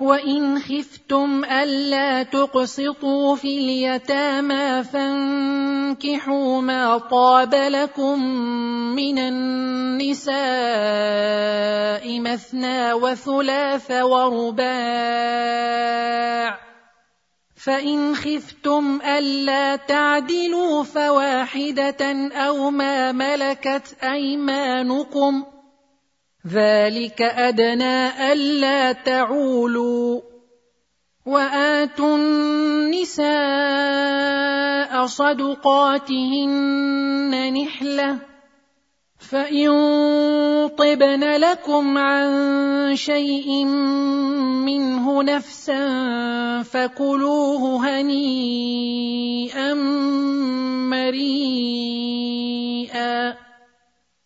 وان خفتم الا تقسطوا في اليتامى فانكحوا ما طاب لكم من النساء مثنى وثلاث ورباع فان خفتم الا تعدلوا فواحده أو ما ملكت ايمانكم ذلك ادنى الا تعولوا واتوا النساء صدقاتهن نحله فان طبن لكم عن شيء منه نفسا فكلوه هنيئا مريئا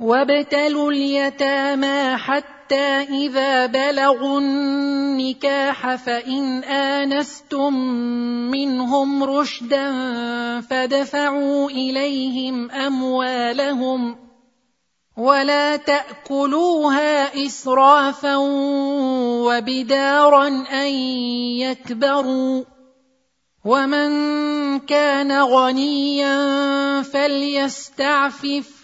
وابتلوا اليتامى حتى إذا بلغوا النكاح فإن آنستم منهم رشدا فدفعوا إليهم أموالهم ولا تأكلوها إسرافا وبدارا أن يكبروا ومن كان غنيا فليستعفف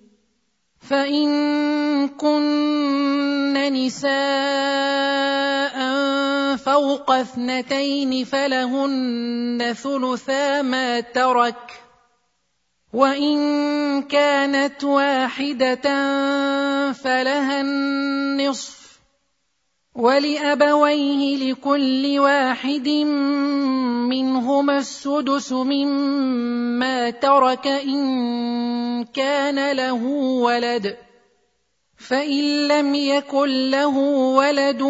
فان كن نساء فوق اثنتين فلهن ثلثا ما ترك وان كانت واحدة فلها النصف ولابويه لكل واحد منهما السدس مما ترك إن كان له ولد فإن لم يكن له ولد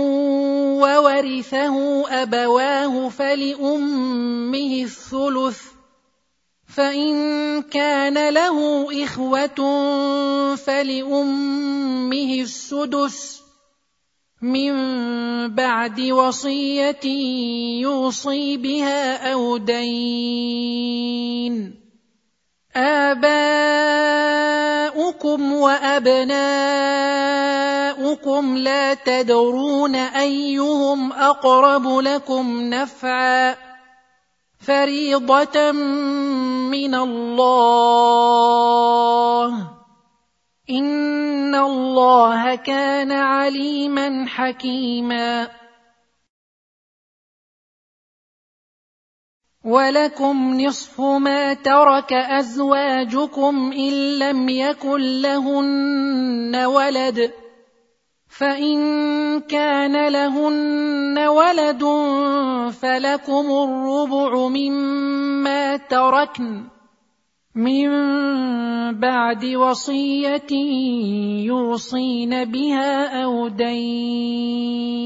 وورثه أبواه فلأمه الثلث فإن كان له إخوة فلأمه السدس. من بعد وصية يوصي بها أو دين. آباؤكم وأبناؤكم لا تدرون أيهم أقرب لكم نفعا. فريضة من الله. ان الله كان عليما حكيما ولكم نصف ما ترك ازواجكم ان لم يكن لهن ولد فان كان لهن ولد فلكم الربع مما تركن من بعد وصية يوصين بها أو دين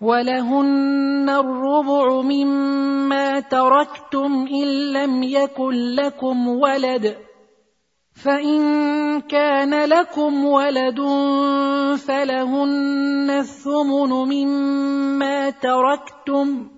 ولهن الربع مما تركتم إن لم يكن لكم ولد فإن كان لكم ولد فلهن الثمن مما تركتم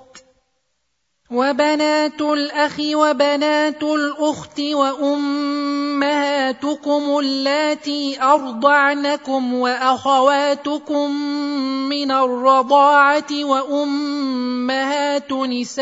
وبنات الأخ وبنات الأخت وأمهاتكم اللاتي أرضعنكم وأخواتكم من الرضاعة وأمهات نسائكم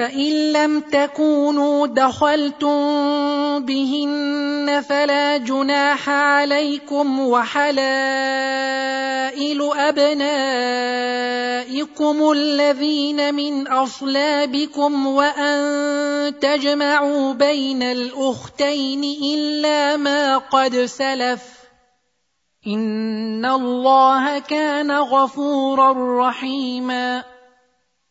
فان لم تكونوا دخلتم بهن فلا جناح عليكم وحلائل ابنائكم الذين من اصلابكم وان تجمعوا بين الاختين الا ما قد سلف ان الله كان غفورا رحيما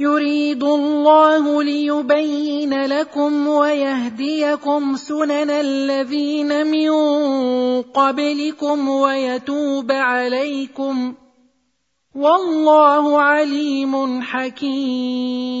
يريد الله ليبين لكم ويهديكم سنن الذين من قبلكم ويتوب عليكم والله عليم حكيم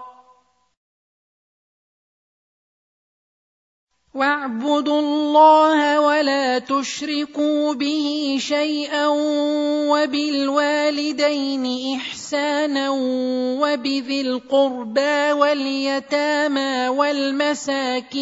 واعبدوا الله ولا تشركوا به شيئا وبالوالدين إحسانا وبذي القربى واليتامى والمساكين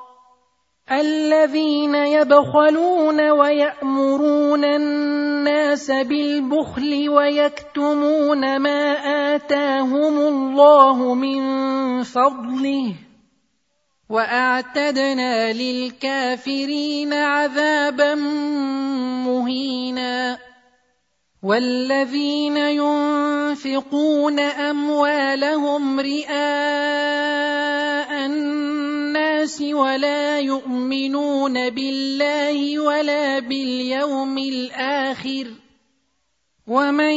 الذين يبخلون ويأمرون الناس بالبخل ويكتمون ما آتاهم الله من فضله وأعتدنا للكافرين عذابا مهينا والذين ينفقون أموالهم رئاء الناس ولا يؤمنون بالله ولا باليوم الآخر ومن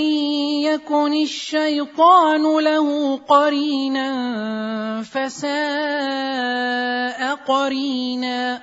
يكن الشيطان له قرينا فساء قرينا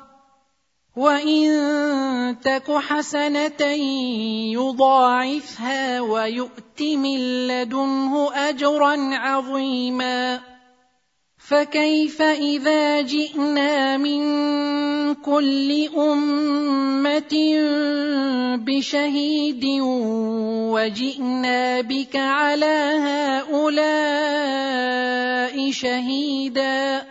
وان تك حسنه يضاعفها ويؤت من لدنه اجرا عظيما فكيف اذا جئنا من كل امه بشهيد وجئنا بك على هؤلاء شهيدا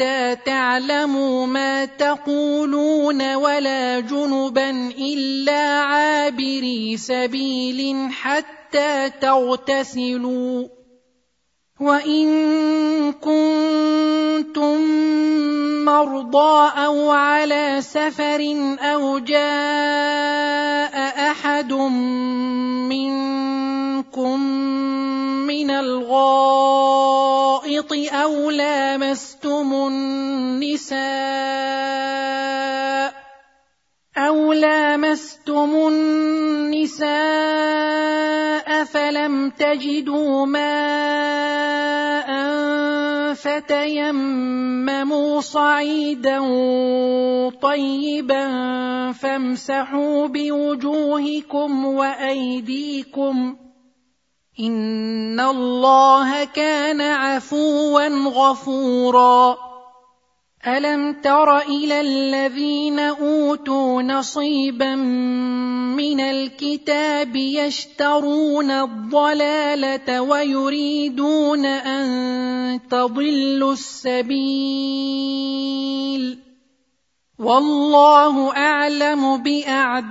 حتى تعلموا ما تقولون ولا جنبا إلا عابري سبيل حتى تغتسلوا. وإن كنتم مرضى أو على سفر أو جاء أحد منكم من الغائط أو لامستم النساء أو لامستم النساء فلم تجدوا ماء فتيمموا صعيدا طيبا فامسحوا بوجوهكم وأيديكم ان الله كان عفوا غفورا. الم تر إلى الذين اوتوا نصيبا من الكتاب يشترون الضلاله ويريدون ان تضلوا السبيل. والله اعلم باعدائكم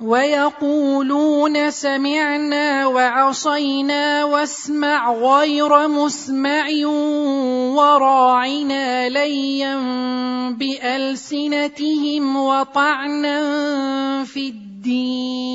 ويقولون سمعنا وعصينا واسمع غير مسمع وراعنا ليا بألسنتهم وطعنا في الدين.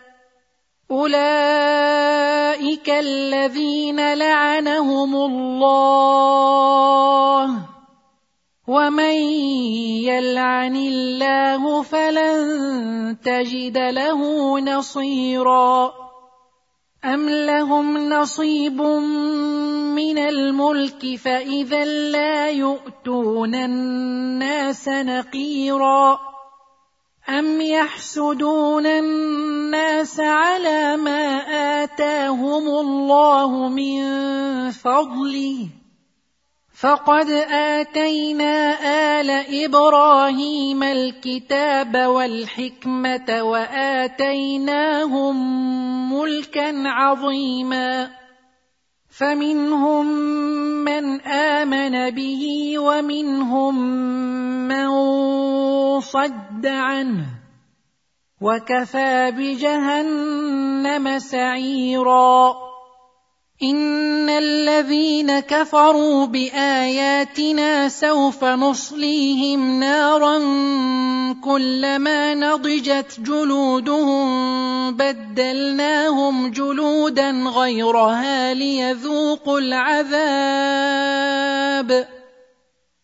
اولئك الذين لعنهم الله ومن يلعن الله فلن تجد له نصيرا ام لهم نصيب من الملك فاذا لا يؤتون الناس نقيرا أم يحسدون الناس على ما آتاهم الله من فضله فقد آتينا آل إبراهيم الكتاب والحكمة وآتيناهم ملكا عظيما فمنهم من آمن به ومنهم من صد عنه وكفى بجهنم سعيرا. إن الذين كفروا بآياتنا سوف نصليهم نارا كلما نضجت جلودهم بدلناهم جلودا غيرها ليذوقوا العذاب.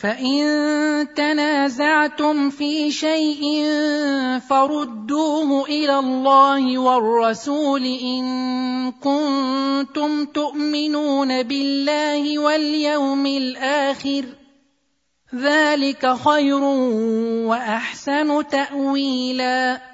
فان تنازعتم في شيء فردوه إلى الله والرسول ان كنتم تؤمنون بالله واليوم الآخر ذلك خير واحسن تاويلا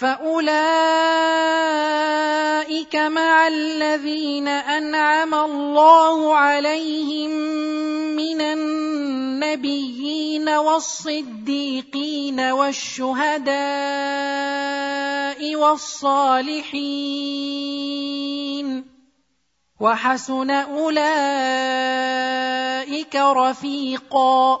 فاولئك مع الذين انعم الله عليهم من النبيين والصديقين والشهداء والصالحين وحسن اولئك رفيقا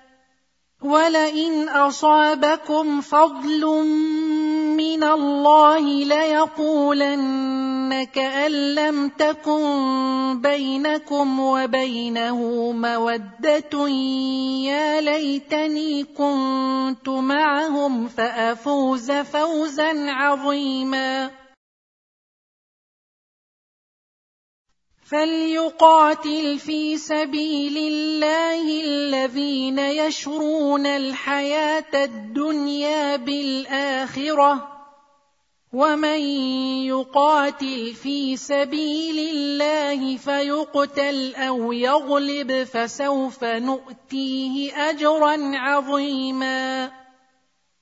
ولئن اصابكم فضل من الله ليقولن كأن لم تكن بينكم وبينه مودة يا ليتني كنت معهم فأفوز فوزا عظيما فليقاتل في سبيل الله الذين يشرون الحياة الدنيا بالاخره ومن يقاتل في سبيل الله فيقتل أو يغلب فسوف نؤتيه اجرا عظيما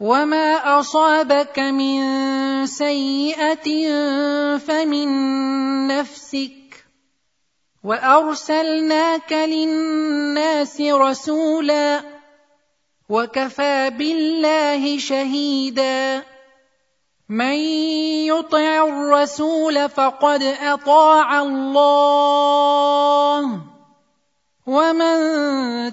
وما اصابك من سيئه فمن نفسك وارسلناك للناس رسولا وكفى بالله شهيدا من يطع الرسول فقد اطاع الله ومن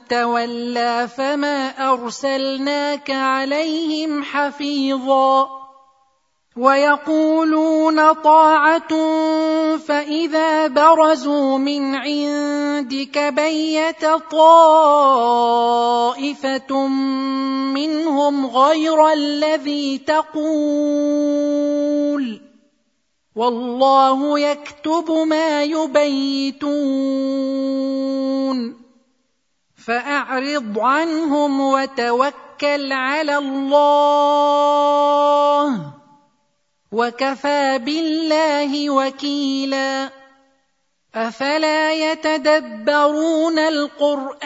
تولى فما ارسلناك عليهم حفيظا ويقولون طاعه فاذا برزوا من عندك بيت طائفه منهم غير الذي تقول والله يكتب ما يبيتون. فأعرض عنهم وتوكل على الله. وكفى بالله وكيلا. أفلا يتدبرون القرآن؟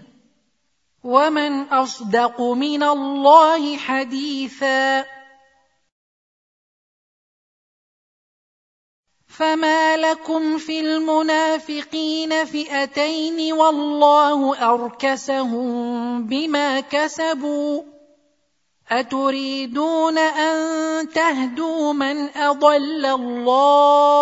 ومن اصدق من الله حديثا فما لكم في المنافقين فئتين والله اركسهم بما كسبوا اتريدون ان تهدوا من اضل الله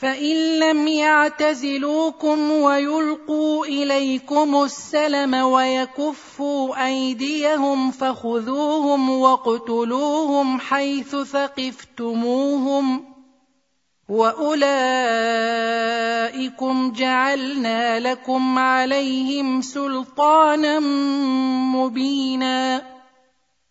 فان لم يعتزلوكم ويلقوا اليكم السلم ويكفوا ايديهم فخذوهم واقتلوهم حيث ثقفتموهم واولئكم جعلنا لكم عليهم سلطانا مبينا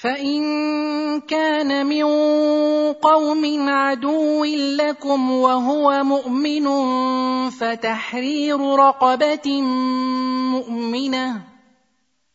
فإن كان من قوم عدو لكم وهو مؤمن فتحرير رقبة مؤمنة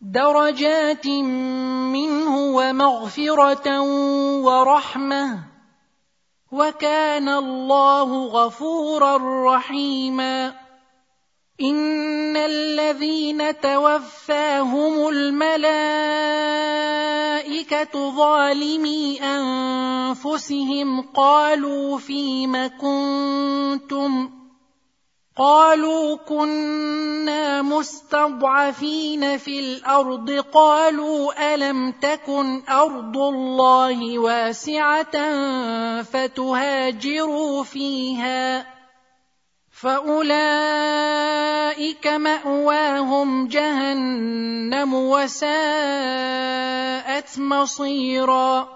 درجات منه ومغفرة ورحمة. وكان الله غفورا رحيما. إن الذين توفاهم الملائكة ظالمي أنفسهم قالوا فيم كنتم؟ قالوا كنا مستضعفين في الأرض. قالوا ألم تكن أرض الله واسعة فتهاجروا فيها؟ فأولئك مأواهم جهنم وساءت مصيرا.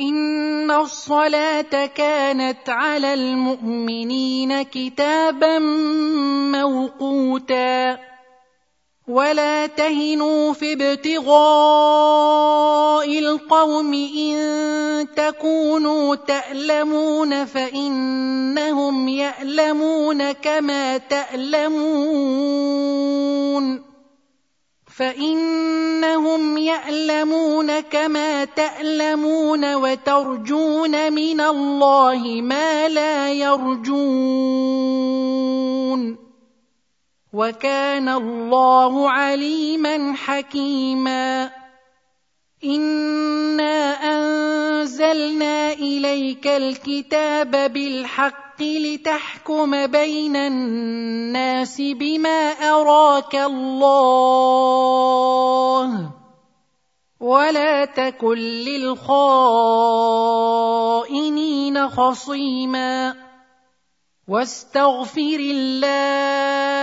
ان الصلاه كانت على المؤمنين كتابا موقوتا ولا تهنوا في ابتغاء القوم ان تكونوا تالمون فانهم يالمون كما تالمون فإنهم يعلمون كما تألمون وترجون من الله ما لا يرجون وكان الله عليما حكيما إنا أنزلنا إليك الكتاب بالحق لتحكم بين الناس بما أراك الله ولا تكن للخائنين خصيما واستغفر الله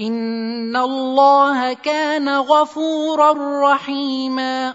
إن الله كان غفورا رحيما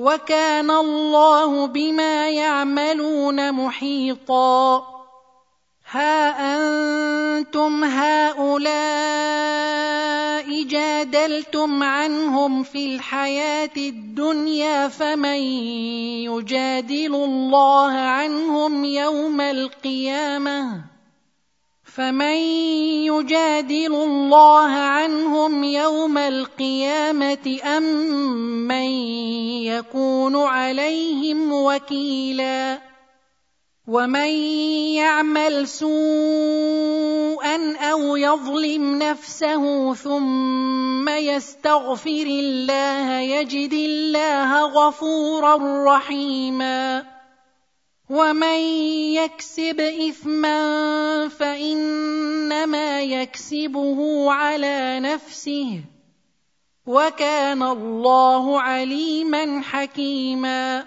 وكان الله بما يعملون محيطا. ها أنتم هؤلاء جادلتم عنهم في الحياة الدنيا فمن يجادل الله عنهم يوم القيامة؟ فمن يجادل الله عنهم يوم القيامة أم من يكون عليهم وكيلا ومن يعمل سوءا أو يظلم نفسه ثم يستغفر الله يجد الله غفورا رحيما ومن يكسب اثما فانما يكسبه على نفسه وكان الله عليما حكيما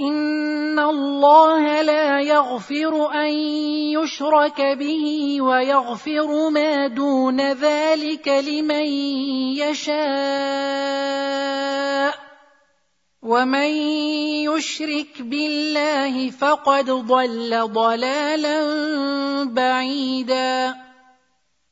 ان الله لا يغفر ان يشرك به ويغفر ما دون ذلك لمن يشاء ومن يشرك بالله فقد ضل ضلالا بعيدا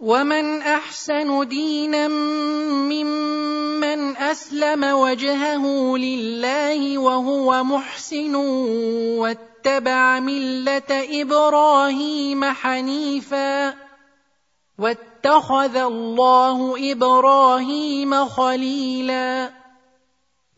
ومن احسن دينا ممن اسلم وجهه لله وهو محسن واتبع مله إبراهيم حنيفا واتخذ الله إبراهيم خليلا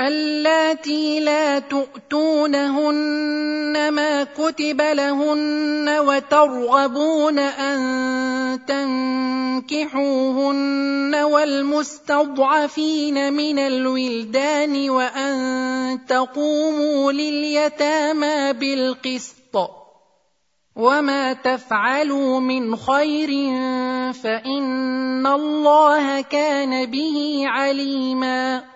اللاتي لا تؤتونهن ما كتب لهن وترغبون أن تنكحوهن والمستضعفين من الولدان وأن تقوموا لليتامى بالقسط وما تفعلوا من خير فإن الله كان به عليما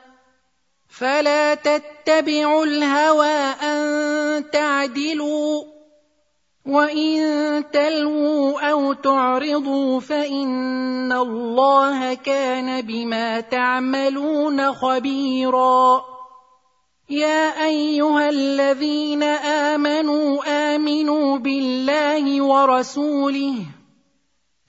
فلا تتبعوا الهوى أن تعدلوا وإن تلووا أو تعرضوا فإن الله كان بما تعملون خبيرا. يا أيها الذين آمنوا آمنوا بالله ورسوله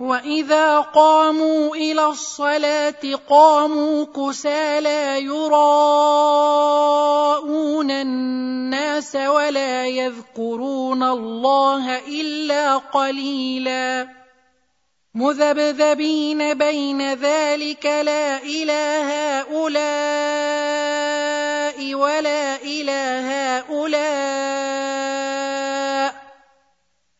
واذا قاموا إلى الصلاه قاموا كسالى يراءون الناس ولا يذكرون الله الا قليلا مذبذبين بين ذلك لا إلى هؤلاء ولا إلى هؤلاء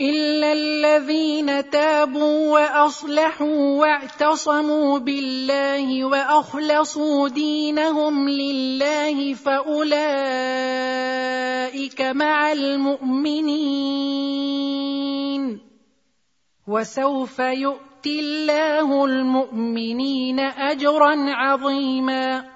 الا الذين تابوا واصلحوا واعتصموا بالله واخلصوا دينهم لله فاولئك مع المؤمنين وسوف يؤتي الله المؤمنين اجرا عظيما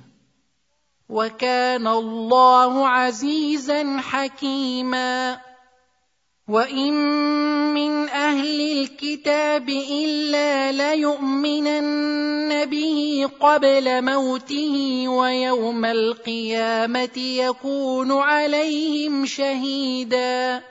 وكان الله عزيزا حكيما. وإن من أهل الكتاب إلا ليؤمنن به قبل موته ويوم القيامة يكون عليهم شهيدا.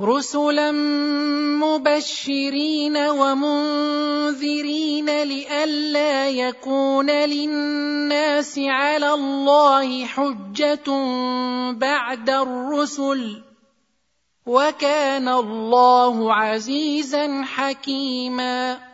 رسلا مبشرين ومنذرين لئلا يكون للناس على الله حجة بعد الرسل وكان الله عزيزا حكيما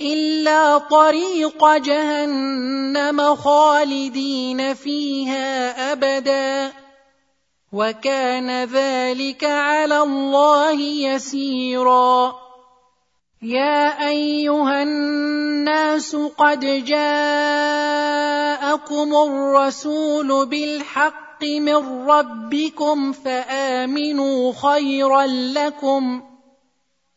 إلا طريق جهنم خالدين فيها أبدا. وكان ذلك على الله يسيرا. يا أيها الناس قد جاءكم الرسول بالحق من ربكم فآمنوا خيرا لكم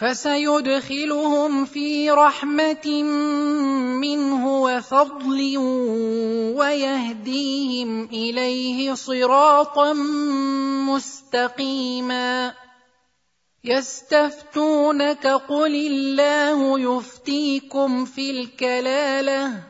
فسيدخلهم في رحمة منه وفضل ويهديهم إليه صراطا مستقيما. يستفتونك قل الله يفتيكم في الكلالة.